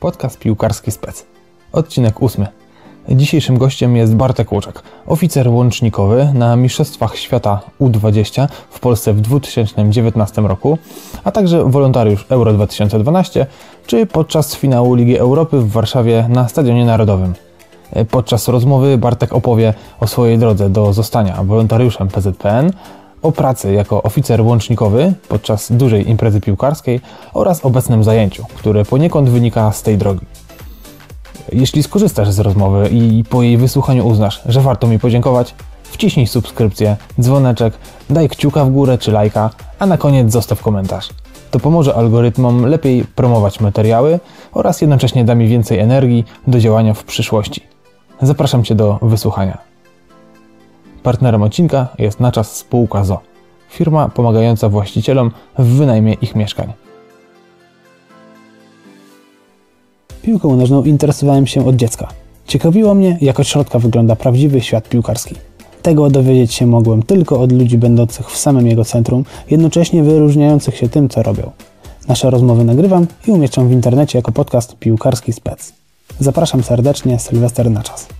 podcast piłkarski spec. Odcinek ósmy. Dzisiejszym gościem jest Bartek Łuczek, oficer łącznikowy na Mistrzostwach Świata U20 w Polsce w 2019 roku, a także wolontariusz Euro 2012, czy podczas finału Ligi Europy w Warszawie na Stadionie Narodowym. Podczas rozmowy Bartek opowie o swojej drodze do zostania wolontariuszem PZPN, o pracy jako oficer łącznikowy podczas dużej imprezy piłkarskiej oraz obecnym zajęciu, które poniekąd wynika z tej drogi. Jeśli skorzystasz z rozmowy i po jej wysłuchaniu uznasz, że warto mi podziękować, wciśnij subskrypcję, dzwoneczek, daj kciuka w górę czy lajka, a na koniec zostaw komentarz. To pomoże algorytmom lepiej promować materiały oraz jednocześnie da mi więcej energii do działania w przyszłości. Zapraszam Cię do wysłuchania. Partnerem odcinka jest na czas spółka ZO, firma pomagająca właścicielom w wynajmie ich mieszkań. Piłką nożną interesowałem się od dziecka. Ciekawiło mnie, jak od środka wygląda prawdziwy świat piłkarski. Tego dowiedzieć się mogłem tylko od ludzi będących w samym jego centrum, jednocześnie wyróżniających się tym, co robią. Nasze rozmowy nagrywam i umieszczam w internecie jako podcast Piłkarski Spec. Zapraszam serdecznie, Sylwester na czas.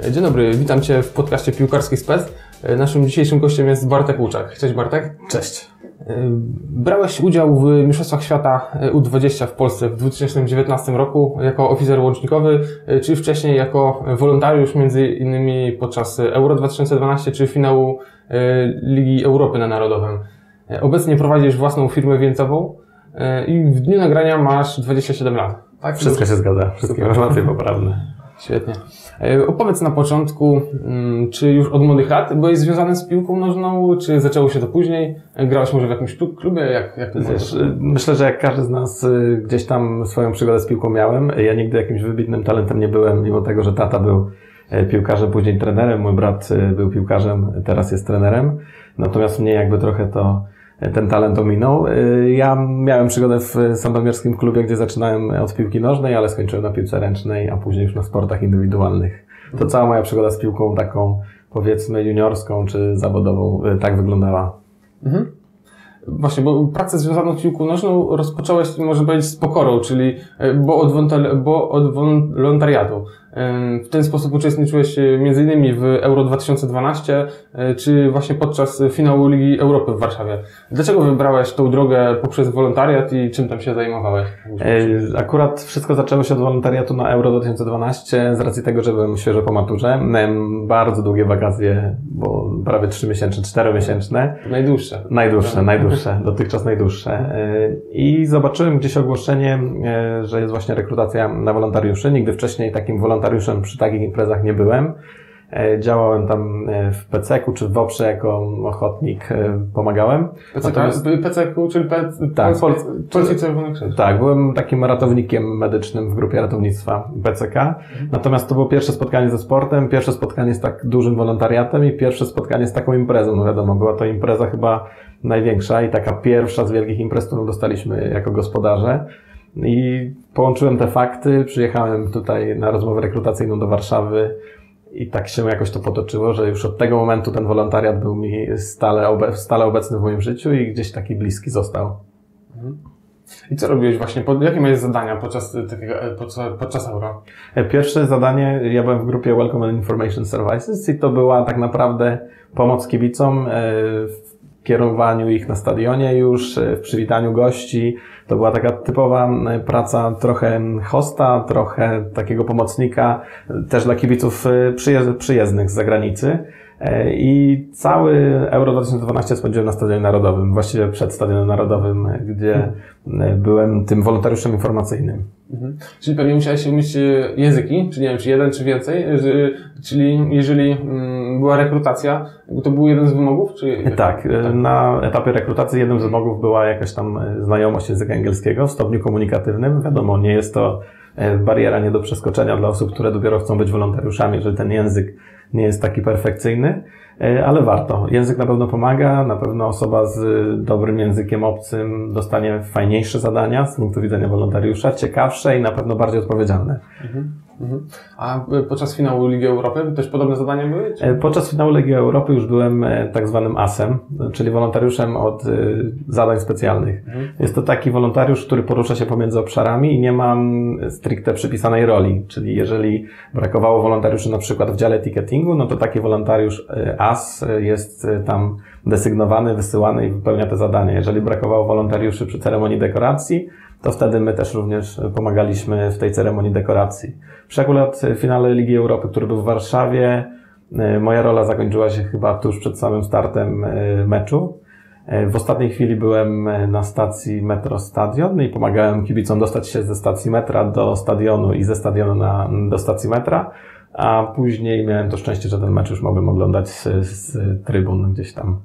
Dzień dobry, witam Cię w podcaście Piłkarski Spec. Naszym dzisiejszym gościem jest Bartek Łuczak. Cześć Bartek. Cześć. Brałeś udział w Mistrzostwach Świata U20 w Polsce w 2019 roku jako oficer łącznikowy, czy wcześniej jako wolontariusz między innymi podczas Euro 2012 czy finału Ligi Europy na Narodowym. Obecnie prowadzisz własną firmę wieńcową i w dniu nagrania masz 27 lat. Tak? Wszystko się zgadza, wszystkie informacje poprawne. Świetnie. Opowiedz na początku, mm, czy już od młodych lat byłeś związany z piłką nożną, czy zaczęło się to później? Grałeś może w jakimś klubie? Jak, jak Wiesz, Myślę, że jak każdy z nas y, gdzieś tam swoją przygodę z piłką miałem. Ja nigdy jakimś wybitnym talentem nie byłem, mimo tego, że tata był e, piłkarzem, później trenerem. Mój brat był piłkarzem, teraz jest trenerem. Natomiast mnie jakby trochę to ten talent ominął. Y, ja miałem przygodę w sandomierskim klubie, gdzie zaczynałem od piłki nożnej, ale skończyłem na piłce ręcznej, a później już na sportach indywidualnych. To cała moja przygoda z piłką taką, powiedzmy, juniorską czy zawodową y, tak wyglądała. Mhm. Właśnie, bo pracę związaną z piłką nożną rozpocząłeś, można powiedzieć, z pokorą, czyli e, bo od, bo od wolontariatu. W ten sposób uczestniczyłeś e, m.in. w Euro 2012, e, czy właśnie podczas finału Ligi Europy w Warszawie. Dlaczego wybrałeś tą drogę poprzez wolontariat i czym tam się zajmowałeś? Akurat wszystko zaczęło się od wolontariatu na Euro 2012 z racji tego, że byłem świeżo po maturze. Miałem bardzo długie wakacje, bo prawie 3 miesięczne, 4 miesięczne. Najdłuższe. Najdłuższe, najdłuższe, dotychczas najdłuższe. I zobaczyłem gdzieś ogłoszenie, że jest właśnie rekrutacja na wolontariuszy. Nigdy wcześniej takim wolontariuszem wolontariuszem przy takich imprezach nie byłem. E, działałem tam e, w PCK-u czy w OPRze jako ochotnik, e, pomagałem. PCK, czyli P, tak, Pol, Polski Czerwony Krzyż. Tak, byłem takim ratownikiem medycznym w grupie ratownictwa PCK. Mhm. Natomiast to było pierwsze spotkanie ze sportem, pierwsze spotkanie z tak dużym wolontariatem i pierwsze spotkanie z taką imprezą. No wiadomo, była to impreza chyba największa i taka pierwsza z wielkich imprez, którą dostaliśmy jako gospodarze. I połączyłem te fakty, przyjechałem tutaj na rozmowę rekrutacyjną do Warszawy i tak się jakoś to potoczyło, że już od tego momentu ten wolontariat był mi stale, obe, stale obecny w moim życiu i gdzieś taki bliski został. Mhm. I co robiłeś właśnie? Jakie miałeś zadania podczas, takiego, podczas, podczas euro? E, pierwsze zadanie, ja byłem w grupie Welcome and Information Services i to była tak naprawdę pomoc kibicom e, w kierowaniu ich na stadionie już, e, w przywitaniu gości. To była taka typowa praca trochę hosta, trochę takiego pomocnika, też dla kibiców e, przyjezdnych z zagranicy. E, I cały Euro 2012 spędziłem na Stadionie Narodowym, właściwie przed Stadionem Narodowym, gdzie byłem tym wolontariuszem informacyjnym. Mhm. Czyli pewnie musiałeś umieć e, języki, czy nie wiem, czy jeden, czy więcej. Czyli jeżeli mm, była rekrutacja, to był jeden z wymogów? Czy... Tak, tak, na etapie rekrutacji jednym z wymogów była jakaś tam znajomość języka angielskiego w stopniu komunikatywnym. Wiadomo, nie jest to e, bariera nie do przeskoczenia dla osób, które dopiero chcą być wolontariuszami, że ten język nie jest taki perfekcyjny. E, ale warto. Język na pewno pomaga, na pewno osoba z dobrym językiem obcym dostanie fajniejsze zadania z punktu widzenia wolontariusza, ciekawsze i na pewno bardziej odpowiedzialne. Mhm. Mhm. A podczas finału Ligi Europy też podobne zadania były? Czy? E, Podczas finału Ligi Europy już byłem e, tak zwanym ASem, czyli wolontariuszem od e, zadań specjalnych. Mhm. Jest to taki wolontariusz, który porusza się pomiędzy obszarami i nie ma mm, stricte przypisanej roli. Czyli jeżeli brakowało wolontariuszy na przykład w dziale ticketingu, no to taki wolontariusz AS jest tam desygnowany, wysyłany i wypełnia te zadania. Jeżeli brakowało wolontariuszy przy ceremonii dekoracji, to wtedy my też również pomagaliśmy w tej ceremonii dekoracji. Przy akurat finale Ligi Europy, który był w Warszawie, e, moja rola zakończyła się chyba tuż przed samym startem e, meczu. E, W ostatniej chwili byłem e, na stacji metro Stadion i pomagałem kibicom dostać się ze stacji metra do stadionu i ze stadionu na, do stacji metra, a później miałem to szczęście, że ten mecz już mogłem oglądać z, z trybun gdzieś tam.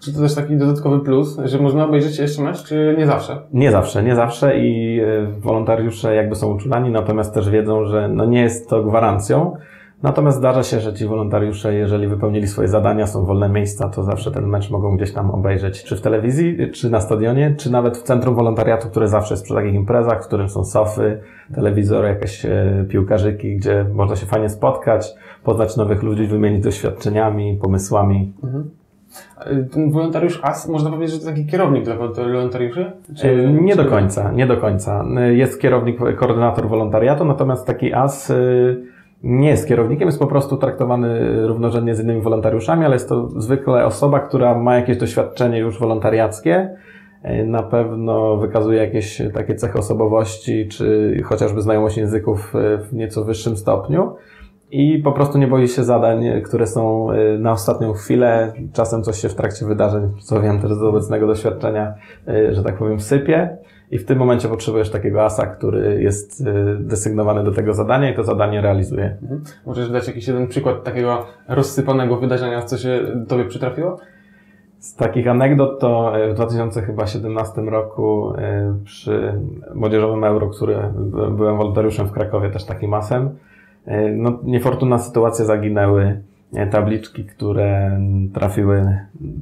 Czy to też taki dodatkowy plus, że można obejrzeć jeszcze mecz, czy nie zawsze? Nie zawsze, nie zawsze i e, wolontariusze jakby są uczulani, natomiast też wiedzą, że no nie jest to gwarancją. Natomiast zdarza się, że ci wolontariusze, jeżeli wypełnili swoje zadania, są wolne miejsca, to zawsze ten mecz mogą gdzieś tam obejrzeć, czy w telewizji, czy na stadionie, czy nawet w centrum wolontariatu, które zawsze jest przy takich imprezach, w którym są sofy, telewizor, jakieś e, piłkarzyki, gdzie można się fajnie spotkać, poznać nowych ludzi, wymienić doświadczeniami, pomysłami. Y, Ten wolontariusz AS, można powiedzieć, że to taki kierownik dla wolontariuszy? E, Nie do czy- końca, nie do końca. E, Jest kierownik, koordynator wolontariatu, natomiast taki AS nie jest kierownikiem, jest po prostu traktowany równorzędnie z innymi wolontariuszami, ale jest to zwykle osoba, która ma jakieś doświadczenie już wolontariackie, e, na pewno wykazuje jakieś takie cechy osobowości, czy chociażby znajomość języków e, w nieco wyższym stopniu. I po prostu nie boi się zadań, które są y, na ostatnią chwilę. Czasem coś się w trakcie wydarzeń, co wiem też z obecnego doświadczenia, y, że tak powiem, sypie. I w tym momencie potrzebujesz takiego asa, który jest y, desygnowany do tego zadania i to zadanie realizuje. Mhm. Możesz dać jakiś jeden przykład takiego rozsypanego wydarzenia, co się Tobie przytrafiło? Z takich anegdot to w 2017 roku przy młodzieżowym euro, który by- byłem wolontariuszem w Krakowie, też takim masem, y, no, niefortunna sytuacja, zaginęły y, tabliczki, które trafiły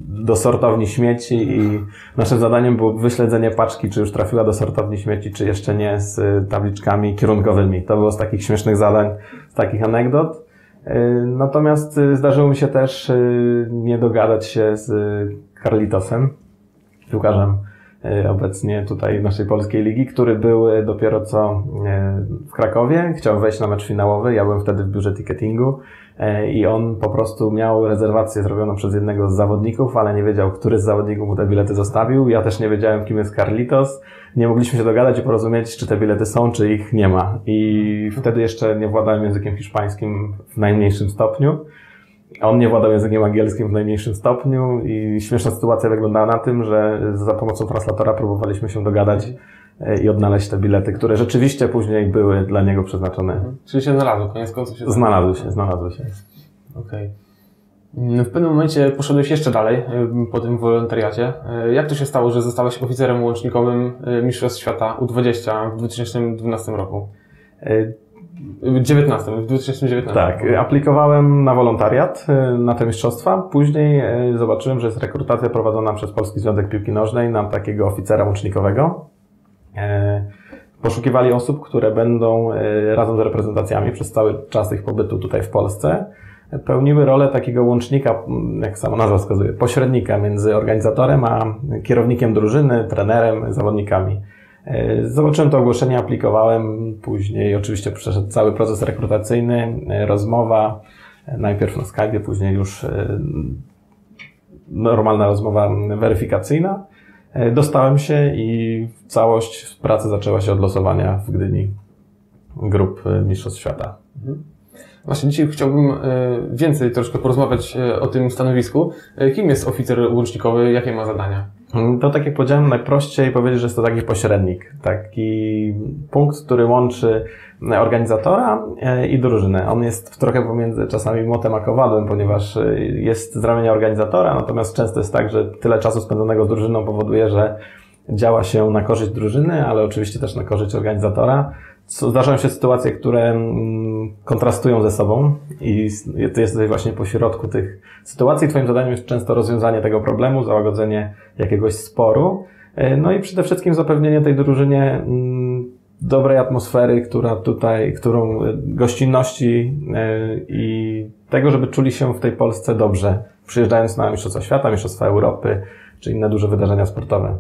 do sortowni śmieci i naszym zadaniem było wyśledzenie paczki, czy już trafiła do sortowni śmieci, czy jeszcze nie, z tabliczkami kierunkowymi. To było z takich śmiesznych zadań, z takich anegdot. Y, Natomiast zdarzyło mi się też nie dogadać się z Carlitosem, piłkarzem obecnie tutaj naszej polskiej ligi, który był y, dopiero co y, w Krakowie, chciał wejść na mecz finałowy, ja byłem wtedy w biurze ticketingu i on po prostu miał rezerwację zrobioną przez jednego z zawodników, ale nie wiedział, który z zawodników mu te bilety zostawił. Ja też nie wiedziałem, kim jest Carlitos. Nie mogliśmy się dogadać i porozumieć, czy te bilety są, czy ich nie ma. I wtedy jeszcze nie władałem językiem hiszpańskim w najmniejszym stopniu. On nie władał językiem angielskim w najmniejszym stopniu i śmieszna sytuacja wyglądała na tym, że za pomocą translatora próbowaliśmy się dogadać e, i odnaleźć te bilety, które rzeczywiście później były dla niego przeznaczone. Czyli się znalazło, koniec końców się Znalazły się, znalazły się. Okej. Mm, W pewnym momencie poszedłeś jeszcze dalej y, po tym wolontariacie. Y, Jak to się stało, że zostałeś oficerem łącznikowym Mistrzostw Świata U20 w 2012 roku? Y, 19, w 2019 Tak, aplikowałem na wolontariat y, na te mistrzostwa. Później y, zobaczyłem, że jest rekrutacja prowadzona przez Polski Związek Piłki Nożnej na takiego oficera łącznikowego. E, Poszukiwali osób, które będą y, razem z reprezentacjami przez cały czas ich pobytu tutaj w Polsce pełniły rolę takiego łącznika, m, jak sama nazwa wskazuje, pośrednika między organizatorem a kierownikiem drużyny, trenerem, zawodnikami. E, Zobaczyłem to ogłoszenie, aplikowałem, później oczywiście przeszedł cały proces rekrutacyjny, e, rozmowa, e, najpierw na Skype, później już normalna rozmowa weryfikacyjna. Dostałem się i całość pracy zaczęła się od losowania w Gdyni grup Mistrzostw Świata. Właśnie dzisiaj chciałbym więcej troszkę porozmawiać o tym stanowisku. Kim jest oficer łącznikowy, jakie ma zadania? To tak jak powiedziałem, najprościej powiedzieć, że jest to taki pośrednik, taki punkt, który łączy organizatora e, i drużynę. On jest trochę pomiędzy czasami motem a kowadłem, ponieważ e, jest z ramienia organizatora, natomiast często jest tak, że tyle czasu spędzonego z drużyną powoduje, że działa się na korzyść drużyny, ale oczywiście też na korzyść organizatora. Zdarzają się sytuacje, które mm, kontrastują ze sobą i ty jesteś właśnie pośrodku tych sytuacji. Twoim zadaniem jest często rozwiązanie tego problemu, załagodzenie jakiegoś sporu, e, no i przede wszystkim zapewnienie tej drużynie mm, dobrej atmosfery, która tutaj, którą gościnności i tego, żeby czuli się w tej Polsce dobrze, przyjeżdżając na Mistrzostwa Świata, Mistrzostwa Europy, czy inne duże wydarzenia sportowe.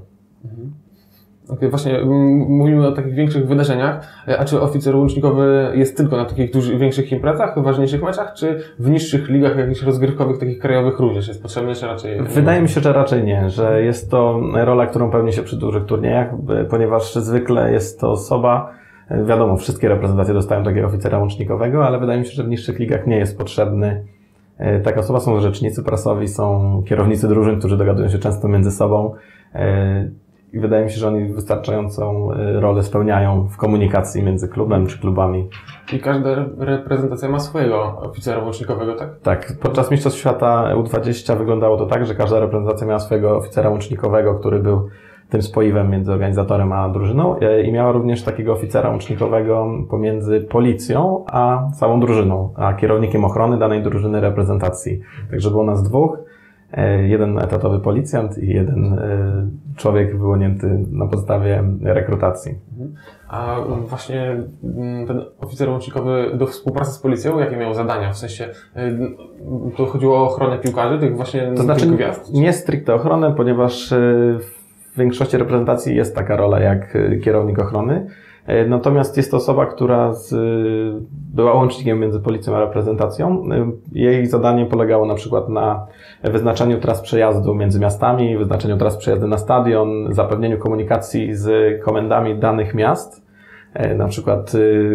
Okay, właśnie mówimy o takich większych wydarzeniach, a czy oficer łącznikowy jest tylko na takich dużych, większych imprezach, ważniejszych meczach, czy w niższych ligach jakichś rozgrywkowych, takich krajowych również jest potrzebny, czy raczej... Wydaje mi się, że raczej nie, że jest to rola, którą pełni się przy dużych turniejach, ponieważ zwykle jest to osoba, wiadomo, wszystkie reprezentacje dostają takiego oficera łącznikowego, ale wydaje mi się, że w niższych ligach nie jest potrzebny e, Taka osoba są rzecznicy prasowi, są kierownicy drużyn, którzy dogadują się często między sobą. E, i wydaje mi się, że oni wystarczającą y, rolę spełniają w komunikacji między klubem czy klubami. I każda reprezentacja ma swojego oficera łącznikowego, tak? Tak. Podczas Mistrzostw Świata U20 wyglądało to tak, że każda reprezentacja miała swojego oficera łącznikowego, który był tym spoiwem między organizatorem a drużyną y, i miała również takiego oficera łącznikowego pomiędzy policją a całą drużyną, a kierownikiem ochrony danej drużyny reprezentacji. Także było nas dwóch. E, jeden etatowy policjant i jeden e, człowiek wyłonięty na podstawie rekrutacji. Mhm. A właśnie mm, ten oficer łącznikowy do współpracy z policją, jakie miał zadania? W sensie, e, to chodziło o ochronę piłkarzy, tych właśnie to znaczy, gwiazd? Nie stricte ochronę, ponieważ w większości reprezentacji jest taka rola jak kierownik ochrony. E, natomiast jest to osoba, która z, była łącznikiem między policją a reprezentacją. E, jej zadanie polegało na przykład na wyznaczeniu tras przejazdu między miastami, wyznaczeniu tras przejazdu na stadion, zapewnieniu komunikacji z komendami danych miast. E, na przykład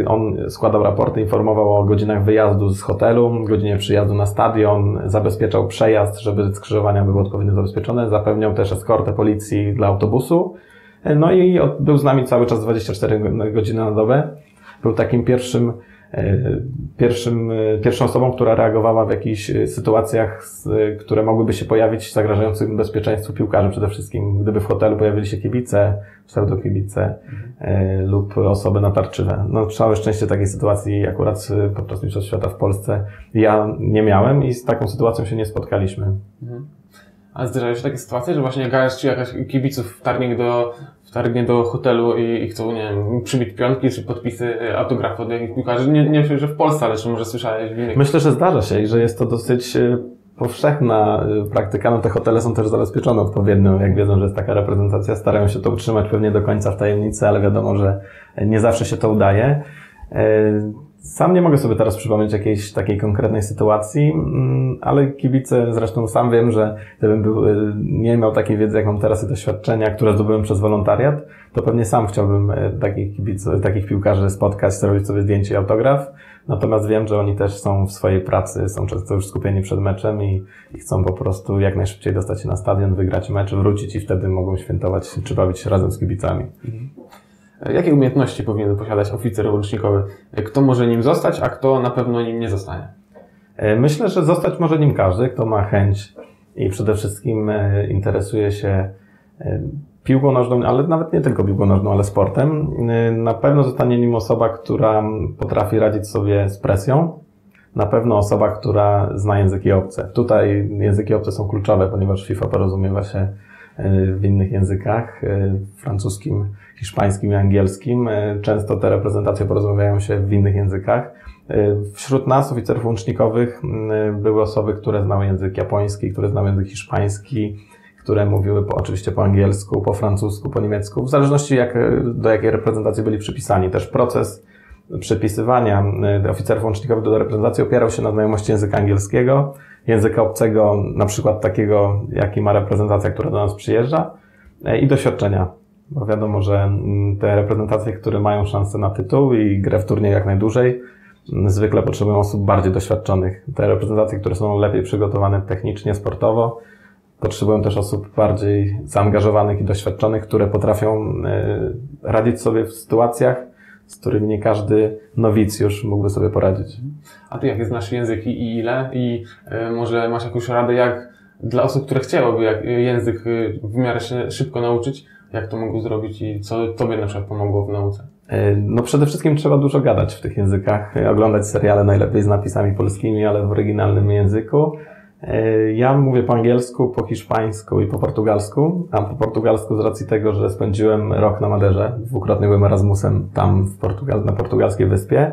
on składał raporty, informował o godzinach wyjazdu z hotelu, godzinie przyjazdu na stadion, zabezpieczał przejazd, żeby skrzyżowania były odpowiednio zabezpieczone, zapewniał też eskortę policji dla autobusu. No i był z nami cały czas 24 godziny na dobę. Był takim pierwszym, e, pierwszym, e, pierwszą osobą, która reagowała w jakichś e, sytuacjach, które mogłyby się pojawić zagrażających bezpieczeństwu piłkarzy przede wszystkim. Gdyby w hotelu pojawili się kibice, pseudokibice mhm. lub osoby natarczywe. No całe szczęście takiej sytuacji akurat podczas Mistrzostw Świata w Polsce ja nie miałem i z taką sytuacją się nie spotkaliśmy. Mhm. A zdarzają się takie sytuacje, że właśnie jakaś, czy jakaś kibiców wtargnie do, wtargnie do hotelu i, i chcą, nie wiem, przybić piątki czy podpisy, e, autografy od jakichś piłkarzy. Nie, nie wiem, że w Polsce, ale czy może słyszałeś w innych... Myślę, że zdarza się i że jest to dosyć e, powszechna e, praktyka. No te hotele są też zabezpieczone odpowiednio. Jak wiedzą, że jest taka reprezentacja, starają się to utrzymać pewnie do końca w tajemnicy, ale wiadomo, że nie zawsze się to udaje. Sam nie mogę sobie teraz przypomnieć jakiejś takiej konkretnej sytuacji, mm, ale kibice, zresztą sam wiem, że gdybym był, y, nie miał takiej wiedzy, jak mam teraz i doświadczenia, które zdobyłem przez wolontariat, to pewnie sam chciałbym y, takich kibiców, takich piłkarzy spotkać, zrobić sobie zdjęcie i autograf. Natomiast wiem, że oni też są w swojej pracy, są często już skupieni przed meczem i, i chcą po prostu jak najszybciej dostać się na stadion, wygrać mecz, wrócić i wtedy mogą świętować czy bawić się razem z kibicami. Mhm. Jakie umiejętności powinien posiadać oficer łącznikowy? Kto może nim zostać, a kto na pewno nim nie zostanie? E, myślę, że zostać może nim każdy, kto ma chęć i przede wszystkim e, interesuje się e, piłką nożną, ale nawet nie tylko piłką nożną, ale sportem. Na pewno zostanie nim osoba, która potrafi radzić sobie z presją. Na pewno osoba, która zna języki obce. Tutaj języki obce są kluczowe, ponieważ FIFA porozumiewa się w innych językach, francuskim, hiszpańskim i angielskim. E, często te reprezentacje porozmawiają się w innych językach. E, wśród nas, oficerów łącznikowych, e, były osoby, które znały język japoński, które znały język hiszpański, które mówiły po, oczywiście po angielsku, po francusku, po niemiecku, w zależności jak, do jakiej reprezentacji byli przypisani. Też proces przypisywania oficerów łącznikowych do reprezentacji opierał się na znajomości języka angielskiego, języka obcego, na przykład takiego, jaki ma reprezentacja, która do nas przyjeżdża i doświadczenia bo wiadomo, że mm, te reprezentacje, które mają szansę na tytuł i grę w turniej jak najdłużej, mm, zwykle potrzebują osób bardziej doświadczonych. Te reprezentacje, które są lepiej przygotowane technicznie, sportowo, potrzebują też osób bardziej zaangażowanych i doświadczonych, które potrafią e, radzić sobie w sytuacjach, z którymi nie każdy nowicjusz mógłby sobie poradzić. A ty jakie znasz języki i ile? I y, może masz jakąś radę, jak dla osób, które chciałyby język y, w miarę szybko nauczyć, jak to mogą zrobić i co Tobie na przykład pomogło w nauce? E, no przede wszystkim trzeba dużo gadać w tych językach, oglądać seriale najlepiej z napisami polskimi, ale w oryginalnym języku. E, ja mówię po angielsku, po hiszpańsku i po portugalsku, a po portugalsku z racji tego, że spędziłem rok na Maderze, dwukrotnie byłem Erasmusem tam w Portugal, na portugalskiej wyspie.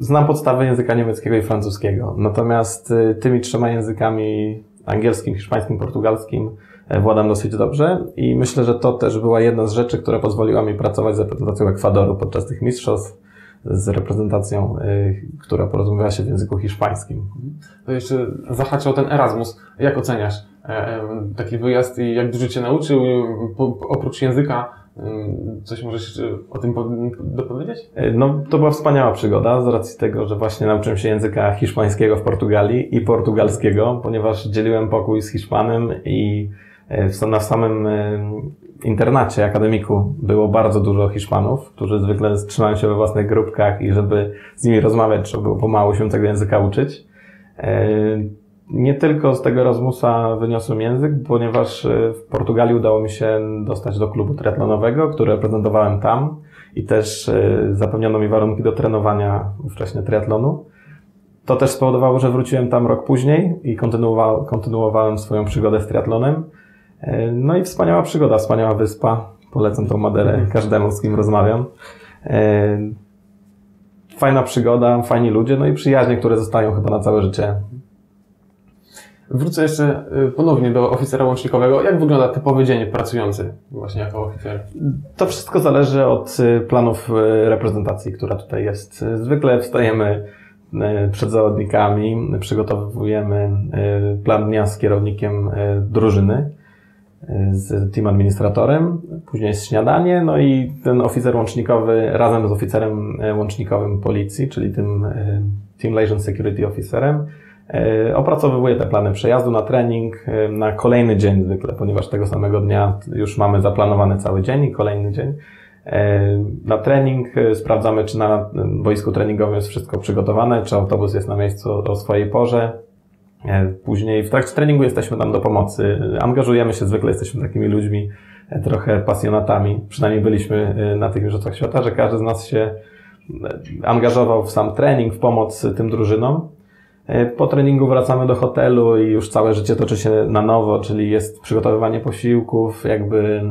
Znam podstawy języka niemieckiego i francuskiego, natomiast tymi trzema językami, angielskim, hiszpańskim, portugalskim, e, władam dosyć dobrze i myślę, że to też była jedna z rzeczy, która pozwoliła mi pracować z reprezentacją Ekwadoru podczas tych mistrzostw, z reprezentacją, y, która porozumiewała się w języku hiszpańskim. To jeszcze zahaczał ten Erasmus. Jak oceniasz e, e, taki wyjazd i jak dużo Cię nauczył, oprócz języka? E, Coś możesz o tym po- dopowiedzieć? No, to była wspaniała przygoda z racji tego, że właśnie nauczyłem się języka hiszpańskiego w Portugalii i portugalskiego, ponieważ dzieliłem pokój z Hiszpanem i e, na samym e, internacie, akademiku było bardzo dużo Hiszpanów, którzy zwykle trzymają się we własnych grupkach i żeby z nimi rozmawiać, trzeba było pomału się tego języka uczyć. Nie tylko z tego Erasmusa wyniosłem język, ponieważ e, w Portugalii udało mi się dostać do klubu triatlonowego, który reprezentowałem tam i też e, zapewniono mi warunki do trenowania wcześniej triatlonu. To też spowodowało, że wróciłem tam rok później i kontynuowa- kontynuowałem swoją przygodę z triatlonem. E, No i wspaniała przygoda, wspaniała wyspa. Polecam tą Maderę każdemu, z kim rozmawiam. Fajna przygoda, fajni ludzie, no i przyjaźnie, które zostają chyba na całe życie. Wrócę jeszcze y, ponownie do oficera łącznikowego. Jak wygląda typowy dzień pracujący właśnie jako oficer? To wszystko zależy od y, planów y, reprezentacji, która tutaj jest. Zwykle wstajemy przed zawodnikami, przygotowujemy plan dnia z kierownikiem drużyny, z team administratorem, później jest śniadanie, no i ten oficer łącznikowy razem z oficerem łącznikowym policji, czyli tym Team Liaison Security Officerem, y, opracowywuje te plany przejazdu na trening y, na kolejny dzień zwykle, ponieważ tego samego dnia już mamy zaplanowany cały dzień i kolejny dzień. E, Na trening e, sprawdzamy, czy na e, boisku treningowym jest wszystko przygotowane, czy autobus jest na miejscu o swojej porze. E, Później w trakcie treningu jesteśmy tam do pomocy. Angażujemy się, zwykle jesteśmy takimi ludźmi, e, trochę pasjonatami. Przynajmniej byliśmy e, na tych Mistrzostwach Świata, że każdy z nas się e, angażował w sam trening, w pomoc tym drużynom. E, Po treningu wracamy do hotelu i już całe życie toczy się na nowo, czyli jest przygotowywanie posiłków, jakby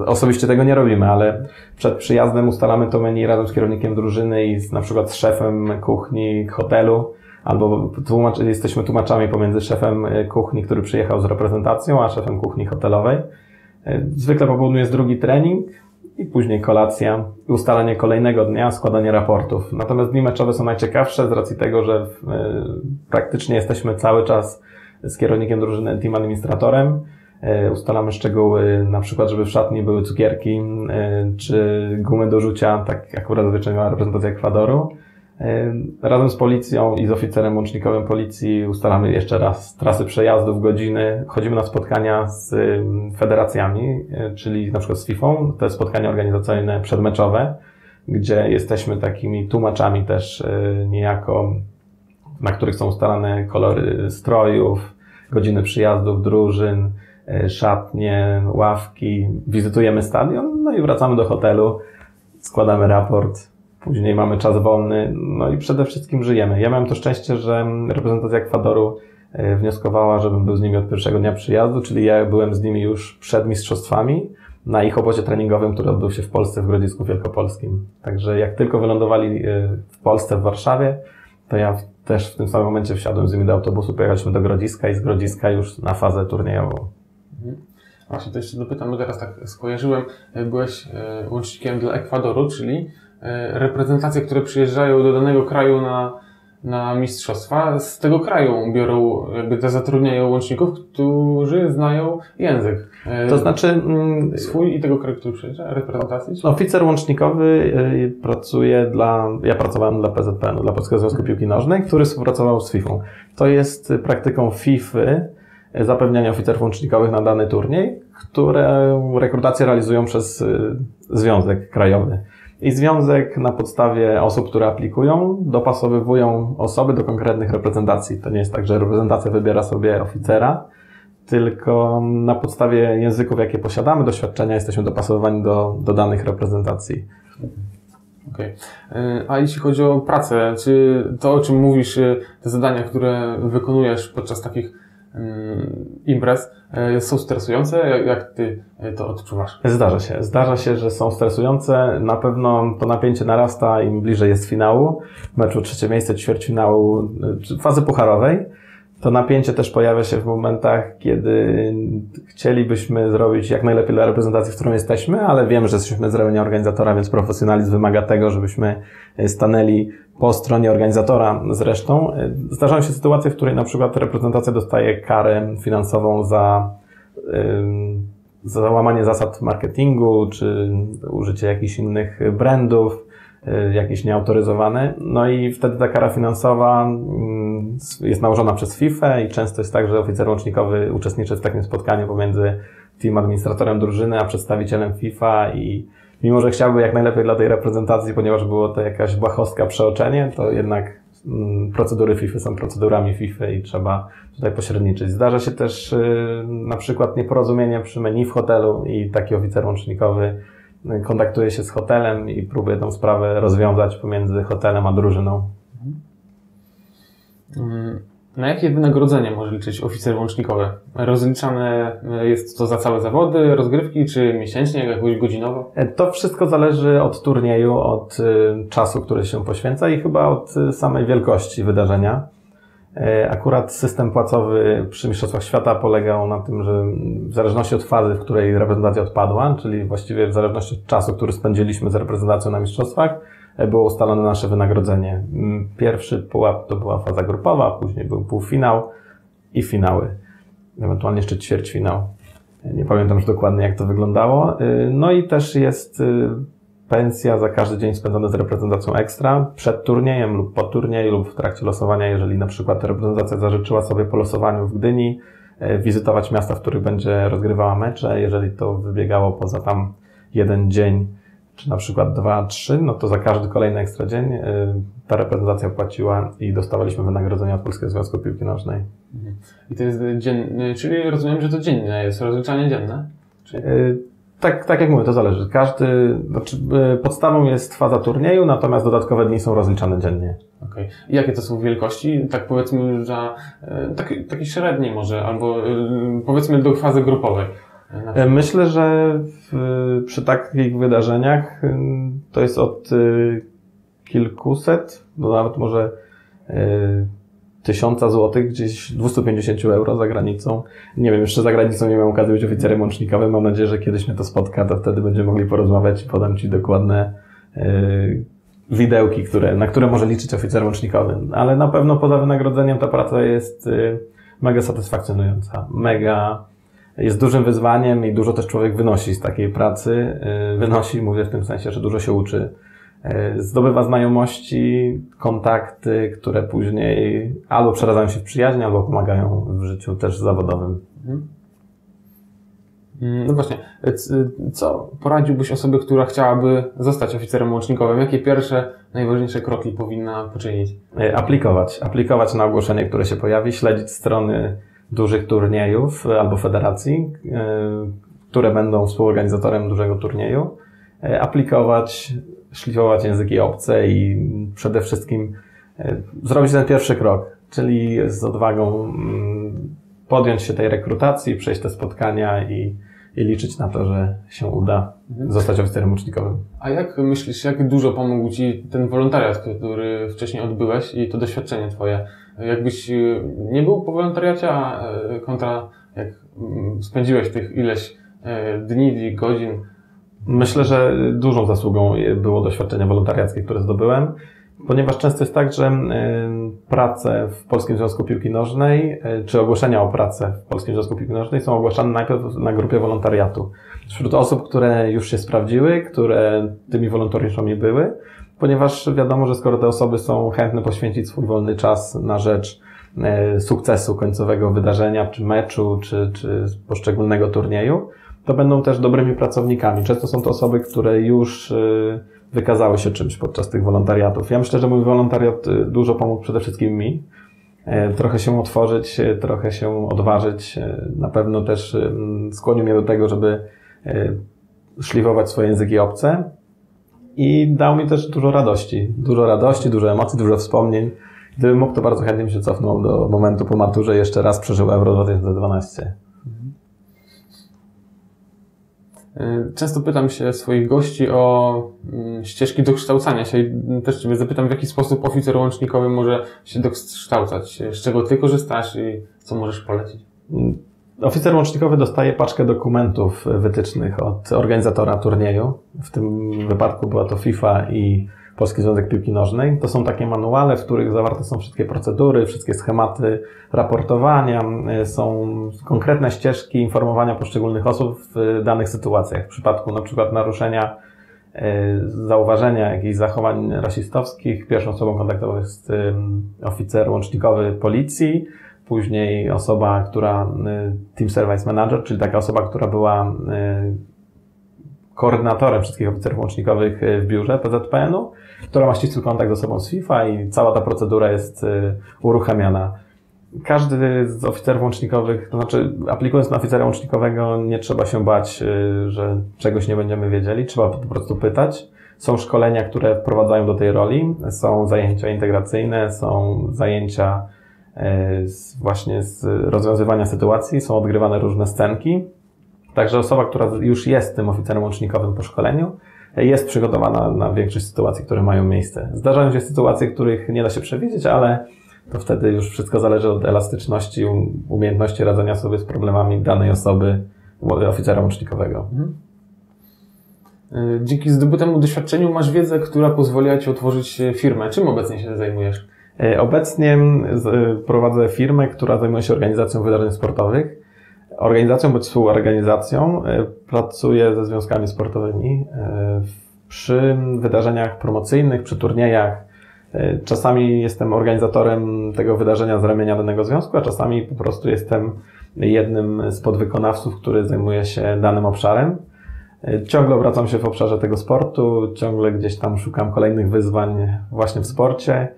e, osobiście tego nie robimy, ale przed przyjazdem ustalamy to menu razem z kierownikiem drużyny i z, na przykład z szefem kuchni hotelu, albo tłumacz, jesteśmy tłumaczami pomiędzy szefem e, kuchni, który przyjechał z reprezentacją, a szefem kuchni hotelowej. Zwykle po południu jest drugi trening i później kolacja, ustalanie kolejnego dnia, składanie raportów. Natomiast dni meczowe są najciekawsze z racji tego, że e, praktycznie jesteśmy cały czas z kierownikiem drużyny, team administratorem. E, Ustalamy szczegóły, na przykład, żeby w szatni były cukierki, e, czy gumy do rzucia, tak akurat zazwyczaj miała reprezentacja Ekwadoru. Razem z policją i z oficerem łącznikowym policji ustalamy jeszcze raz trasy przejazdów, godziny. Chodzimy na spotkania z federacjami, e, czyli na przykład z FIFA. Jest spotkania organizacyjne przedmeczowe, gdzie jesteśmy takimi tłumaczami też e, niejako, na których są ustalane kolory strojów, godziny przyjazdów drużyn, e, szatnie, ławki. Wizytujemy stadion, no i wracamy do hotelu, składamy raport, Później mamy czas wolny, no i przede wszystkim żyjemy. Ja miałem to szczęście, że reprezentacja Ekwadoru e, wnioskowała, żebym był z nimi od pierwszego dnia przyjazdu, czyli ja byłem z nimi już przed mistrzostwami na ich obozie treningowym, który odbył się w Polsce w Grodzisku Wielkopolskim. Także jak tylko wylądowali e, w Polsce, w Warszawie, to ja też w tym samym momencie wsiadłem z nimi do autobusu, pojechaliśmy do Grodziska i z Grodziska już na fazę turniejową. Właśnie to jeszcze dopytam, bo teraz tak skojarzyłem. E, Byłeś łącznikiem dla Ekwadoru, czyli reprezentacje, które przyjeżdżają do danego kraju na, na mistrzostwa, z tego kraju biorą, jakby te zatrudniają łączników, którzy znają język. E, To znaczy, mm, swój i tego kraju, który przyjeżdża, reprezentacji? czy- Oficer łącznikowy y, pracuje dla, ja pracowałem dla PZPN, dla Polskiego Związku Piłki Nożnej, który współpracował z FIFA. To jest praktyką FIFA zapewniania oficerów łącznikowych na dany turniej, które rekrutację realizują przez Związek Krajowy. I Związek na podstawie osób, które aplikują, dopasowywują osoby do konkretnych reprezentacji. To nie jest tak, że reprezentacja wybiera sobie oficera, tylko na podstawie języków, jakie posiadamy, doświadczenia, jesteśmy dopasowywani do, do danych reprezentacji. Okay. A jeśli chodzi o pracę, czy to, o czym mówisz, te zadania, które wykonujesz podczas takich imprez, są stresujące? Jak ty to odczuwasz? Zdarza się. Zdarza się, że są stresujące. Na pewno to napięcie narasta im bliżej jest finału, meczu trzecie miejsce, ćwierćfinału, fazy pucharowej to napięcie też pojawia się w momentach, kiedy chcielibyśmy zrobić jak najlepiej dla reprezentacji, w którą jesteśmy, ale wiem, że jesteśmy z ramienia organizatora, więc profesjonalizm wymaga tego, żebyśmy stanęli po stronie organizatora zresztą. Zdarzają się sytuacje, w której na przykład reprezentacja dostaje karę finansową za, za załamanie zasad marketingu, czy użycie jakichś innych brandów, Y, jakieś nieautoryzowane. No i wtedy ta kara finansowa jest nałożona przez FIFA i często jest tak, że oficer łącznikowy uczestniczy w takim spotkaniu pomiędzy team administratorem drużyny, a przedstawicielem FIFA i mimo, że chciałby jak najlepiej dla tej reprezentacji, ponieważ było to jakaś błahostka przeoczenie, to jednak mm, procedury FIFA są procedurami FIFA i trzeba tutaj pośredniczyć. Zdarza się też y, na przykład nieporozumienie przy menu w hotelu i taki oficer łącznikowy kontaktuje się z hotelem i próbuje tą sprawę rozwiązać pomiędzy hotelem a drużyną. Na jakie wynagrodzenie może liczyć oficer łącznikowy? Rozliczane jest to za całe zawody, rozgrywki, czy miesięcznie, jakoś godzinowo? E, to wszystko zależy od turnieju, od y, czasu, który się poświęca i chyba od y, samej wielkości wydarzenia. E, akurat system płacowy przy Mistrzostwach Świata polegał na tym, że w zależności od fazy, w której reprezentacja odpadła, czyli właściwie w zależności od czasu, który spędziliśmy z reprezentacją na Mistrzostwach, e, było ustalone nasze wynagrodzenie. Mm, pierwszy pułap to była faza grupowa, później był półfinał i finały. Ewentualnie jeszcze ćwierćfinał. E, nie pamiętam już dokładnie, jak to wyglądało. No i też jest pensja za każdy dzień spędzony z reprezentacją ekstra, przed turniejem lub po turnieju lub w trakcie losowania, jeżeli na przykład reprezentacja zażyczyła sobie po losowaniu w Gdyni e, wizytować miasta, w których będzie rozgrywała mecze, jeżeli to wybiegało poza tam jeden dzień, czy na przykład dwa, trzy, no to za każdy kolejny ekstra dzień e, ta reprezentacja płaciła i dostawaliśmy wynagrodzenie od Polskiego Związku Piłki Nożnej. I to jest dzienny, czyli rozumiem, że to dzienne jest rozliczanie dzienne? Czyli... E, tak, tak jak mówię, to zależy. Każdy, znaczy e, podstawą jest faza turnieju, natomiast dodatkowe dni są rozliczane dziennie. Okej. Okay. Jakie to są wielkości? Tak powiedzmy, że taki, taki średni może, albo powiedzmy do fazy grupowej. Myślę, że w, przy takich wydarzeniach to jest od kilkuset, no nawet może tysiąca złotych, gdzieś 250 euro za granicą. Nie wiem, jeszcze za granicą nie miałem okazji być oficerem łącznikowym. Mam nadzieję, że kiedyś mnie to spotka, to wtedy będziemy mogli porozmawiać i podam Ci dokładne yy, widełki, które, na które może liczyć oficer łącznikowy. Ale na pewno poza wynagrodzeniem ta praca jest yy, mega satysfakcjonująca, mega jest dużym wyzwaniem i dużo też człowiek wynosi z takiej pracy. Yy, wynosi, mówię w tym sensie, że dużo się uczy E, zdobywa znajomości, kontakty, które później albo przeradzają się w przyjaźń, albo pomagają w życiu też zawodowym. Mhm. Mm, no właśnie, co poradziłbyś osobie, która chciałaby zostać oficerem łącznikowym? Jakie pierwsze, najważniejsze kroki powinna poczynić? Aplikować. Aplikować na ogłoszenie, które się pojawi, śledzić strony dużych turniejów albo federacji, e, które będą współorganizatorem dużego turnieju. Aplikować, szlifować języki obce i przede wszystkim e, zrobić ten pierwszy krok, czyli z odwagą mm, podjąć się tej rekrutacji, przejść te spotkania i, i liczyć na to, że się uda zostać oficerem łucznikowym. A jak myślisz, jak dużo pomógł Ci ten wolontariat, który wcześniej odbyłeś i to doświadczenie Twoje? Jakbyś e, nie był po wolontariacie, a e, kontra jak mm, spędziłeś tych ileś dni, godzin Myślę, że dużą zasługą było doświadczenie wolontariackie, które zdobyłem, ponieważ często jest tak, że prace w Polskim Związku Piłki Nożnej, y, czy ogłoszenia o pracę w Polskim Związku Piłki Nożnej są ogłaszane najpierw na grupie wolontariatu. Wśród osób, które już się sprawdziły, które tymi wolontariuszami były, ponieważ wiadomo, że skoro te osoby są chętne poświęcić swój wolny czas na rzecz y, sukcesu końcowego wydarzenia, czy meczu, czy, czy poszczególnego turnieju, to będą też dobrymi pracownikami. Często są to osoby, które już y, wykazały się czymś podczas tych wolontariatów. Ja myślę, że mój wolontariat y, dużo pomógł przede wszystkim mi. E, trochę się otworzyć, e, trochę się odważyć. E, na pewno też skłonił mnie do tego, żeby szlifować swoje języki obce i dał mi też dużo radości. Dużo radości, dużo emocji, dużo wspomnień. Gdybym mógł, to bardzo chętnie się cofnął do momentu po maturze jeszcze raz przeżył Euro 2012. Często pytam się swoich gości o mm, ścieżki dokształcania się i też Ciebie zapytam, w jaki sposób oficer łącznikowy może się dokształcać, z czego Ty korzystasz i co możesz polecić. Oficer łącznikowy dostaje paczkę dokumentów wytycznych od organizatora turnieju. W tym wypadku była to FIFA i Polski Związek Piłki Nożnej. To są takie manuale, w których zawarte są wszystkie procedury, wszystkie schematy raportowania, y, są konkretne ścieżki informowania poszczególnych osób w danych sytuacjach. W przypadku na przykład naruszenia, y, zauważenia jakichś zachowań rasistowskich, pierwszą osobą kontaktową jest y, oficer łącznikowy policji, później osoba, która, Team Service Manager, czyli taka osoba, która była koordynatorem wszystkich oficerów łącznikowych w biurze PZPN-u, która ma ścisły kontakt ze sobą z FIFA i cała ta procedura jest uruchamiana. Każdy z oficerów łącznikowych, to znaczy aplikując na oficera łącznikowego nie trzeba się bać, że czegoś nie będziemy wiedzieli, trzeba po prostu pytać. Są szkolenia, które wprowadzają do tej roli, są zajęcia integracyjne, są zajęcia z, właśnie z rozwiązywania sytuacji, są odgrywane różne scenki. Także osoba, która już jest tym oficerem łącznikowym po szkoleniu, jest przygotowana na większość sytuacji, które mają miejsce. Zdarzają się sytuacje, których nie da się przewidzieć, ale to wtedy już wszystko zależy od elastyczności, umiejętności radzenia sobie z problemami danej osoby, oficera łącznikowego. Mhm. Dzięki zdobytemu doświadczeniu masz wiedzę, która pozwoliła Ci otworzyć firmę. Czym obecnie się zajmujesz? Obecnie prowadzę firmę, która zajmuje się organizacją wydarzeń sportowych. Organizacją bądź współorganizacją pracuję ze związkami sportowymi przy wydarzeniach promocyjnych, przy turniejach. Czasami jestem organizatorem tego wydarzenia z ramienia danego związku, a czasami po prostu jestem jednym z podwykonawców, który zajmuje się danym obszarem. Ciągle obracam się w obszarze tego sportu, ciągle gdzieś tam szukam kolejnych wyzwań właśnie w sporcie,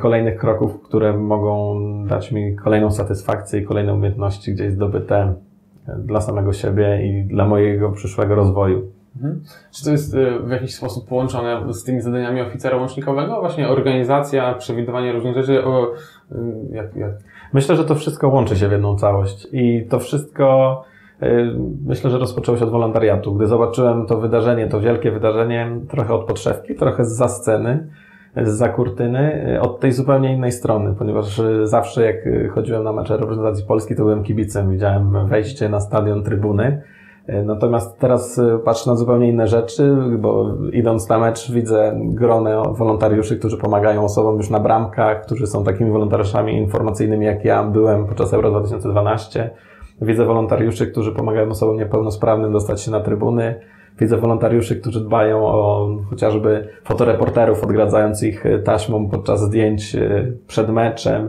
kolejnych kroków, które mogą dać mi kolejną satysfakcję i kolejne umiejętności gdzieś zdobyte dla samego siebie i dla mojego przyszłego rozwoju. Mhm. Czy to jest w jakiś sposób połączone z tymi zadaniami oficera łącznikowego? Właśnie organizacja, przewidywanie różnych rzeczy? O, jak, jak? Myślę, że to wszystko łączy się w jedną całość i to wszystko myślę, że rozpoczęło się od wolontariatu. Gdy zobaczyłem to wydarzenie, to wielkie wydarzenie, trochę od podszewki, trochę z za sceny, za kurtyny, od tej zupełnie innej strony, ponieważ zawsze jak chodziłem na mecze reprezentacji Polski, to byłem kibicem, widziałem wejście na stadion, trybuny. Natomiast teraz patrzę na zupełnie inne rzeczy, bo idąc na mecz widzę gronę wolontariuszy, którzy pomagają osobom już na bramkach, którzy są takimi wolontariuszami informacyjnymi jak ja byłem podczas Euro 2012. Widzę wolontariuszy, którzy pomagają osobom niepełnosprawnym dostać się na trybuny. Widzę wolontariuszy, którzy dbają o chociażby fotoreporterów, odgradzając ich taśmą podczas zdjęć przed meczem.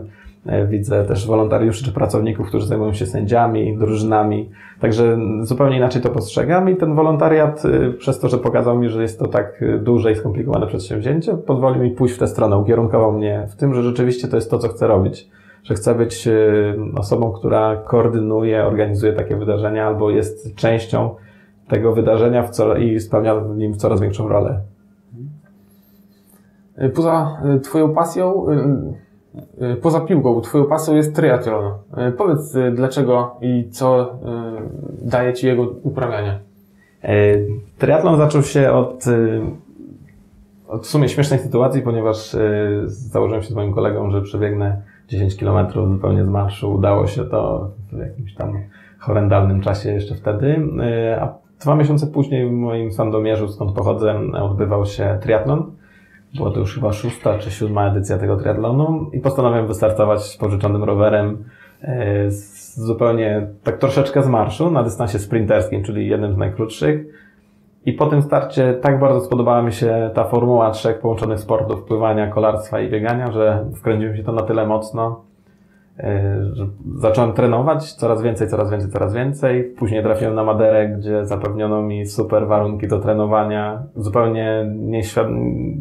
Widzę też wolontariuszy czy pracowników, którzy zajmują się sędziami, drużynami. Także zupełnie inaczej to postrzegam i ten wolontariat, przez to, że pokazał mi, że jest to tak duże i skomplikowane przedsięwzięcie, pozwolił mi pójść w tę stronę, ukierunkował mnie w tym, że rzeczywiście to jest to, co chcę robić że chcę być osobą, która koordynuje, organizuje takie wydarzenia albo jest częścią tego wydarzenia w co, i spełnia w nim coraz większą rolę. Poza Twoją pasją, poza piłką, Twoją pasją jest triathlon. Powiedz dlaczego i co daje Ci jego uprawianie. Triathlon zaczął się od, od w sumie śmiesznej sytuacji, ponieważ założyłem się z moim kolegą, że przebiegnę 10 kilometrów zupełnie z marszu. Udało się to w jakimś tam horrendalnym czasie jeszcze wtedy. A dwa miesiące później w moim Sandomierzu, skąd pochodzę, odbywał się triatlon. Była to już chyba szósta czy siódma edycja tego triatlonu i postanowiłem wystartować pożyczonym rowerem z zupełnie tak troszeczkę z marszu na dystansie sprinterskim, czyli jednym z najkrótszych. I po tym starcie tak bardzo spodobała mi się ta formuła trzech połączonych sportów, pływania, kolarstwa i biegania, że wkręciłem się to na tyle mocno, zacząłem trenować coraz więcej, coraz więcej, coraz więcej. Później trafiłem na Maderę, gdzie zapewniono mi super warunki do trenowania. Zupełnie nieświadomy,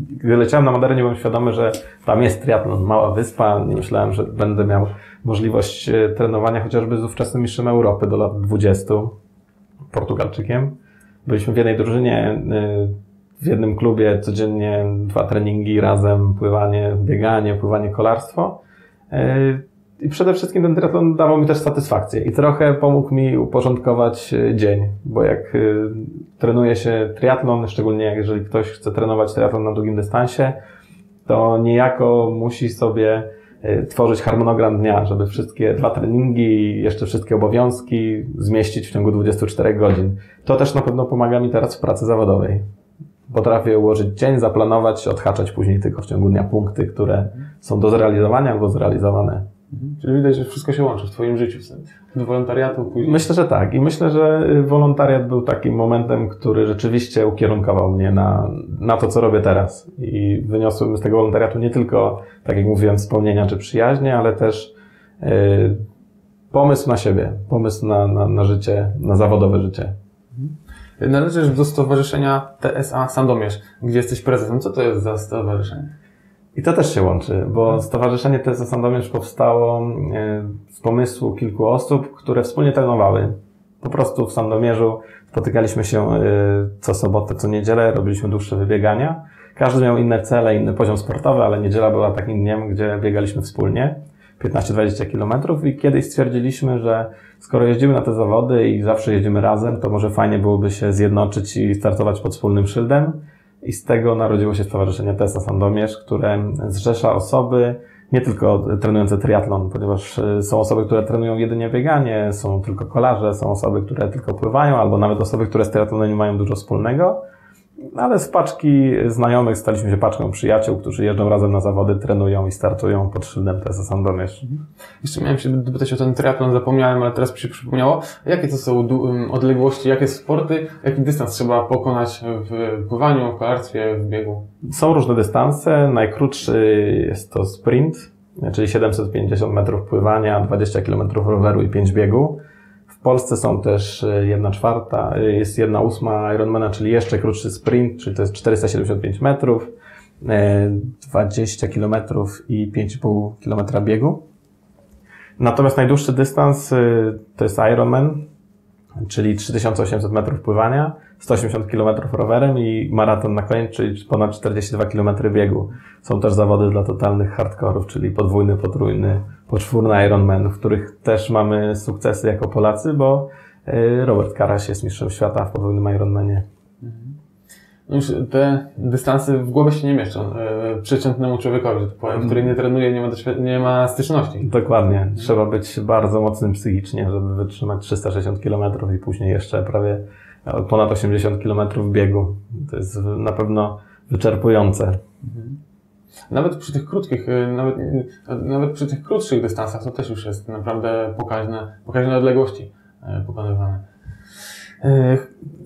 gdy leciałem na Maderę, nie byłem świadomy, że tam jest triatlon, mała wyspa. Nie myślałem, że będę miał możliwość trenowania chociażby z ówczesnym mistrzem Europy do lat 20, Portugalczykiem. Byliśmy w jednej drużynie w jednym klubie codziennie dwa treningi razem, pływanie, bieganie, pływanie, kolarstwo. E, I przede wszystkim ten triatlon dawał mi też satysfakcję i trochę pomógł mi uporządkować e, dzień, bo jak trenuje się triatlon, szczególnie jeżeli ktoś chce trenować triatlon na długim dystansie, to niejako musi sobie tworzyć harmonogram dnia, żeby wszystkie dwa treningi jeszcze wszystkie obowiązki zmieścić w ciągu 24 godzin. To też na pewno pomaga mi teraz w pracy zawodowej. Potrafię ułożyć dzień, zaplanować, odhaczać później tylko w ciągu dnia punkty, które są do zrealizowania albo zrealizowane. Mhm. Czyli widać, że wszystko się łączy w Twoim życiu. Do wolontariatu później. Myślę, że tak. I myślę, że wolontariat był takim momentem, który rzeczywiście ukierunkował mnie na, na to, co robię teraz. I wyniosłem z tego wolontariatu nie tylko, tak jak mówiłem, wspomnienia czy przyjaźnie, ale też yy, pomysł na siebie, pomysł na, na, na życie, na zawodowe życie. Należysz do stowarzyszenia TSA Sandomierz, gdzie jesteś prezesem. Co to jest za stowarzyszenie? I to też się łączy, bo Stowarzyszenie TSA Sandomierz powstało e, z pomysłu kilku osób, które wspólnie trenowały. Po prostu w Sandomierzu spotykaliśmy się e, co sobotę, co niedzielę, robiliśmy dłuższe wybiegania. Każdy miał inne cele, inny poziom sportowy, ale niedziela była takim dniem, gdzie biegaliśmy wspólnie 15-20 kilometrów i kiedyś stwierdziliśmy, że skoro jeździmy na te zawody i zawsze jeździmy razem, to może fajnie byłoby się zjednoczyć i startować pod wspólnym szyldem. I z tego narodziło się Stowarzyszenie Tesa Sandomierz, które zrzesza osoby, nie tylko trenujące triatlon, ponieważ e, są osoby, które trenują jedynie bieganie, są tylko kolarze, są osoby, które tylko pływają, albo nawet osoby, które z triatlonem nie mają dużo wspólnego. Ale z paczki znajomych staliśmy się paczką przyjaciół, którzy jeżdżą razem na zawody, trenują i startują pod szyldem TSA Sandomierz. Mhm. Jeszcze miałem się dopytać o ten triatlon, zapomniałem, ale teraz mi się przypomniało. Jakie to są odległości, jakie sporty, jaki dystans trzeba pokonać w pływaniu, w kolarstwie, w biegu? Są różne dystanse. Najkrótszy jest to sprint, czyli 750 metrów pływania, 20 km roweru i 5 biegu. Polsce są też e, jedna czwarta, e, jest jedna ósma Ironmana, czyli jeszcze krótszy sprint, czyli to jest 475 metrów, 20 e, km i 5,5 km biegu. Natomiast najdłuższy dystans to jest Ironman, czyli 3800 metrów pływania, 180 km rowerem i maraton na koniec, czyli ponad 42 km biegu. Są też zawody dla totalnych hardkorów, czyli podwójny, potrójny, poczwórny Ironman, w których też mamy sukcesy jako Polacy, bo e, Robert Karaś jest mistrzem świata w podwójnym Ironmanie. No już te dystanse w głowie się nie mieszczą. E, przeciętnemu człowiekowi, że to powiem, mhm. który nie trenuje, nie ma, nie ma styczności. Dokładnie. Trzeba być bardzo mocnym psychicznie, żeby wytrzymać 360 km i później jeszcze prawie ponad 80 km biegu. To jest na pewno wyczerpujące. Mhm. Nawet przy tych krótkich, e, nawet, nawet przy tych krótszych dystansach to też już jest naprawdę pokaźne, pokaźne odległości e, pokonywane.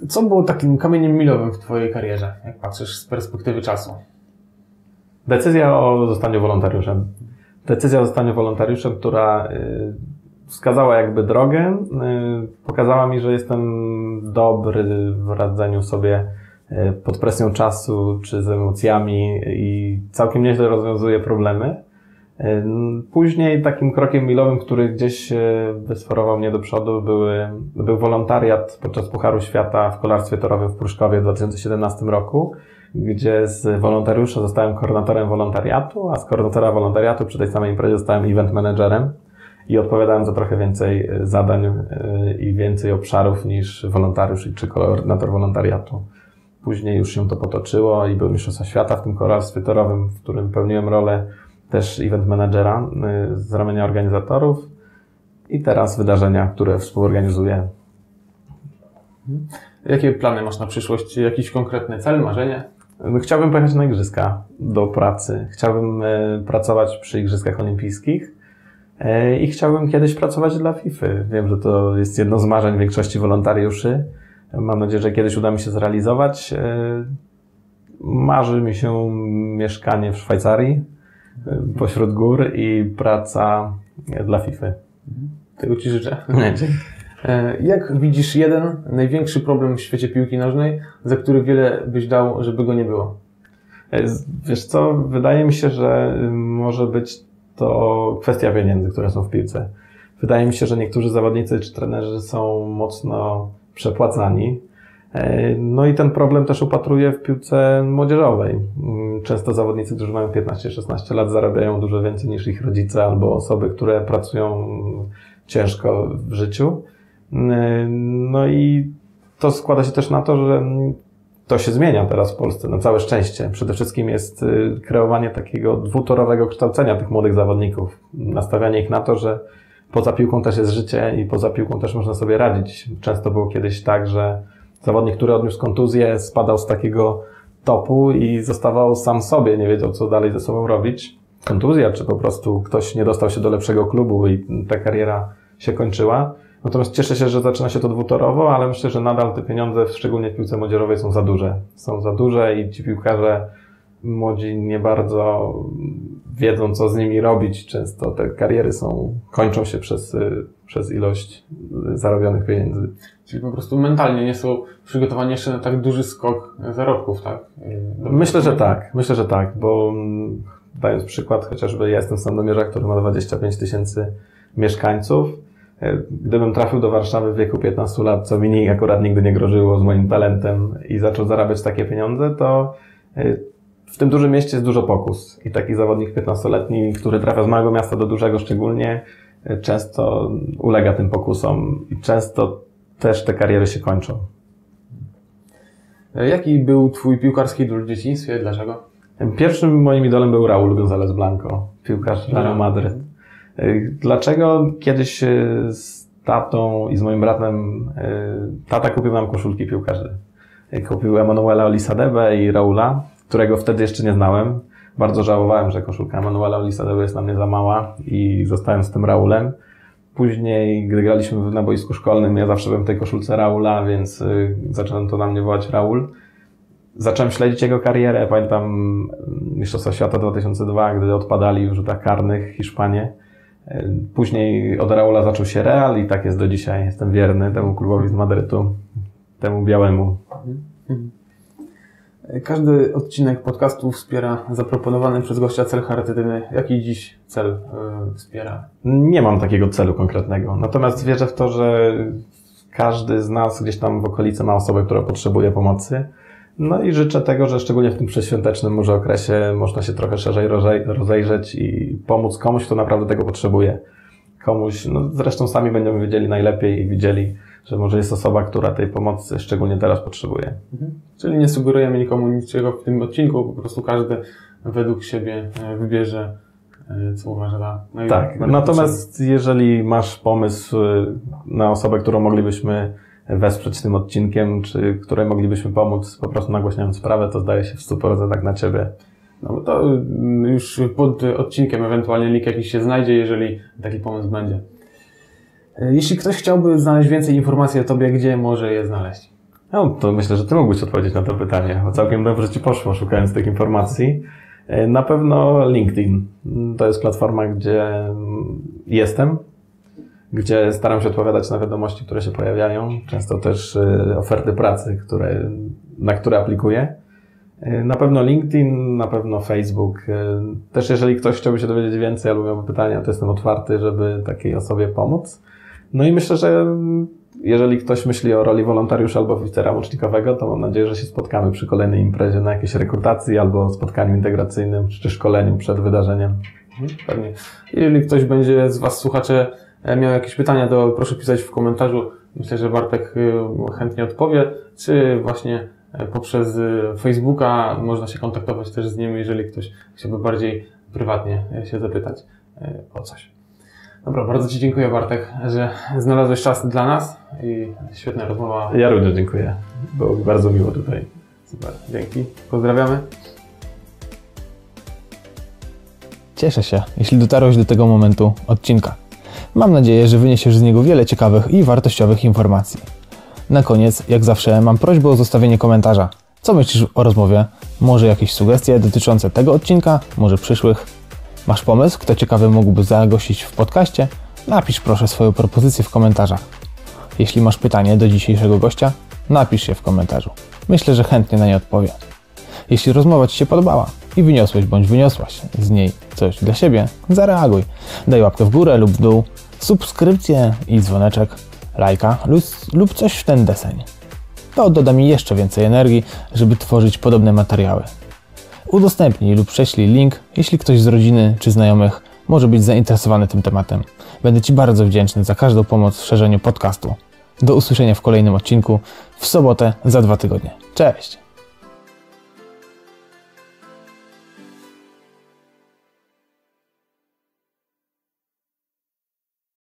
Co było takim kamieniem milowym w Twojej karierze, jak patrzysz z perspektywy czasu? Decyzja o zostaniu wolontariuszem. Decyzja o zostaniu wolontariuszem, która y, wskazała jakby drogę, y, pokazała mi, że jestem dobry w radzeniu sobie y, pod presją czasu czy z emocjami i całkiem nieźle rozwiązuje problemy. Później takim krokiem milowym, który gdzieś wysforował mnie do przodu, były, był wolontariat podczas Pucharu Świata w kolarstwie torowym w Pruszkowie w 2017 roku, gdzie z wolontariusza zostałem koordynatorem wolontariatu, a z koordynatora wolontariatu przy tej samej imprezie zostałem event managerem i odpowiadałem za trochę więcej zadań i więcej obszarów niż wolontariusz czy koordynator wolontariatu. Później już się to potoczyło i był Mistrzostwa Świata w tym kolarstwie torowym, w którym pełniłem rolę też event managera y, z ramienia organizatorów i teraz wydarzenia, które współorganizuję. Jakie plany masz na przyszłość? Jakiś konkretny cel, marzenie? Chciałbym pojechać na igrzyska do pracy. Chciałbym pracować przy Igrzyskach Olimpijskich i chciałbym kiedyś pracować dla FIFA. Wiem, że to jest jedno z marzeń większości wolontariuszy. Mam nadzieję, że kiedyś uda mi się zrealizować. Marzy mi się mieszkanie w Szwajcarii pośród gór i praca dla FIFA. Tego Ci życzę. E, Jak widzisz jeden największy problem w świecie piłki nożnej, za który wiele byś dał, żeby go nie było? E, wiesz co, wydaje mi się, że może być to kwestia pieniędzy, które są w piłce. Wydaje mi się, że niektórzy zawodnicy czy trenerzy są mocno przepłacani E, no i ten problem też upatruję w piłce młodzieżowej. Mm, często zawodnicy, którzy mają 15-16 lat, zarabiają dużo więcej niż ich rodzice albo osoby, które pracują ciężko w życiu. E, no i to składa się też na to, że to się zmienia teraz w Polsce, na całe szczęście. Przede wszystkim jest y, kreowanie takiego dwutorowego kształcenia tych młodych zawodników. Nastawianie ich na to, że poza piłką też jest życie i poza piłką też można sobie radzić. Często było kiedyś tak, że zawodnik, który odniósł kontuzję, spadał z takiego topu i zostawał sam sobie, nie wiedział, co dalej ze sobą robić. Kontuzja, czy po prostu ktoś nie dostał się do lepszego klubu i ta kariera się kończyła. Natomiast cieszę się, że zaczyna się to dwutorowo, ale myślę, że nadal te pieniądze, szczególnie w piłce młodzieżowej, są za duże. Są za duże i ci piłkarze młodzi nie bardzo wiedzą, co z nimi robić. Często te kariery są, kończą się przez, przez ilość zarobionych pieniędzy. Czyli po prostu mentalnie nie są przygotowani jeszcze na tak duży skok zarobków, tak? Myślę, że tak. Myślę, że tak, bo mm, dając przykład, chociażby ja jestem z Sandomierza, który ma 25 tysięcy mieszkańców. E, gdybym trafił do Warszawy w wieku 15 lat, co mi akurat nigdy nie grożyło z moim talentem i zaczął zarabiać takie pieniądze, to e, w tym dużym mieście jest dużo pokus. I taki zawodnik 15-letni, który trafia z małego miasta do dużego szczególnie, e, często ulega tym pokusom i często też te kariery się kończą. Jaki był Twój piłkarski idol w dzieciństwie? Dlaczego? Pierwszym moim idolem był Raul González Blanco, piłkarz Real Madryt. Dlaczego kiedyś e, z tatą i z moim bratem e, tata kupił nam koszulki piłkarzy? Kupił Emanuela Olisadebe i Raula, którego wtedy jeszcze nie znałem. Bardzo żałowałem, że koszulka Emanuela Olisadebe jest na mnie za mała i zostałem z tym Raulem. Później, gdy graliśmy na boisku szkolnym, ja zawsze byłem w tej koszulce Raula, więc e, zacząłem to na mnie wołać Raul. Zacząłem śledzić jego karierę. Pamiętam Mistrzostwa Świata 2002, gdy odpadali w rzutach karnych Hiszpanie. Później od Raula zaczął się Real i tak jest do dzisiaj. Jestem wierny temu klubowi z Madrytu, temu białemu. Każdy odcinek podcastu wspiera zaproponowany przez gościa cel charytatywny. Jaki dziś cel yy, wspiera? Nie mam takiego celu konkretnego. Natomiast wierzę w to, że każdy z nas gdzieś tam w okolicy ma osobę, która potrzebuje pomocy. No i życzę tego, że szczególnie w tym przedświątecznym może okresie można się trochę szerzej rozejrzeć i pomóc komuś, kto naprawdę tego potrzebuje. Komuś, no zresztą sami będziemy wiedzieli najlepiej i widzieli, że może jest osoba, która tej pomocy szczególnie teraz potrzebuje. Mhm. Czyli nie sugerujemy nikomu niczego w tym odcinku, po prostu każdy według siebie e, wybierze, e, co uważa za Tak, natomiast potrzebne. jeżeli masz pomysł e, na osobę, którą moglibyśmy wesprzeć tym odcinkiem, czy które moglibyśmy pomóc po prostu nagłaśniając sprawę, to zdaje się w 100% tak na Ciebie. No bo to mm, już pod odcinkiem ewentualnie link jakiś się znajdzie, jeżeli taki pomysł będzie. E, jeśli ktoś chciałby znaleźć więcej informacji o Tobie, gdzie może je znaleźć? No, to myślę, że Ty mógłbyś odpowiedzieć na to pytanie, bo całkiem dobrze Ci poszło szukając tych informacji. E, na pewno LinkedIn. To jest platforma, gdzie jestem, gdzie staram się odpowiadać na wiadomości, które się pojawiają, często też y, oferty pracy, które, na które aplikuję. Y, na pewno LinkedIn, na pewno Facebook. Y, też jeżeli ktoś chciałby się dowiedzieć więcej albo miałby pytania, to jestem otwarty, żeby takiej osobie pomóc. No i myślę, że jeżeli ktoś myśli o roli wolontariusza albo oficera łącznikowego, to mam nadzieję, że się spotkamy przy kolejnej imprezie na jakiejś rekrutacji albo spotkaniu integracyjnym czy szkoleniu przed wydarzeniem. Mhm, pewnie. Jeżeli ktoś będzie z Was słuchacze miał jakieś pytania, to proszę pisać w komentarzu. Myślę, że Bartek e, chętnie odpowie, czy właśnie e, poprzez Facebooka można się kontaktować też z nim, jeżeli ktoś chciałby bardziej prywatnie się zapytać o coś. Dobra, bardzo Ci dziękuję Bartek, że znalazłeś czas dla nas i świetna rozmowa. Ja również dziękuję. Było bardzo miło tutaj. Super, dzięki. Pozdrawiamy. Cieszę się, jeśli dotarłeś do tego momentu odcinka. Mam nadzieję, że wyniesiesz z niego wiele ciekawych i wartościowych informacji. Na koniec, jak zawsze, mam prośbę o zostawienie komentarza. Co myślisz o rozmowie? Może jakieś sugestie dotyczące tego odcinka, może przyszłych? Masz pomysł, kto ciekawy mógłby zagościć w podcaście? Napisz proszę swoją propozycję w komentarzach. Jeśli masz pytanie do dzisiejszego gościa, napisz je w komentarzu. Myślę, że chętnie na nie odpowiem. Jeśli rozmowa Ci się podobała i wyniosłeś bądź wyniosłaś z niej coś dla siebie, zareaguj. Daj łapkę w górę lub w dół, subskrypcję i dzwoneczek, lajka lub, coś w ten deseń. To doda mi jeszcze więcej energii, żeby tworzyć podobne materiały. Udostępnij lub prześlij link, jeśli ktoś z rodziny czy znajomych może być zainteresowany tym tematem. Będę Ci bardzo wdzięczny za każdą pomoc w szerzeniu podcastu. Do usłyszenia w kolejnym odcinku w sobotę za dwa tygodnie. Cześć!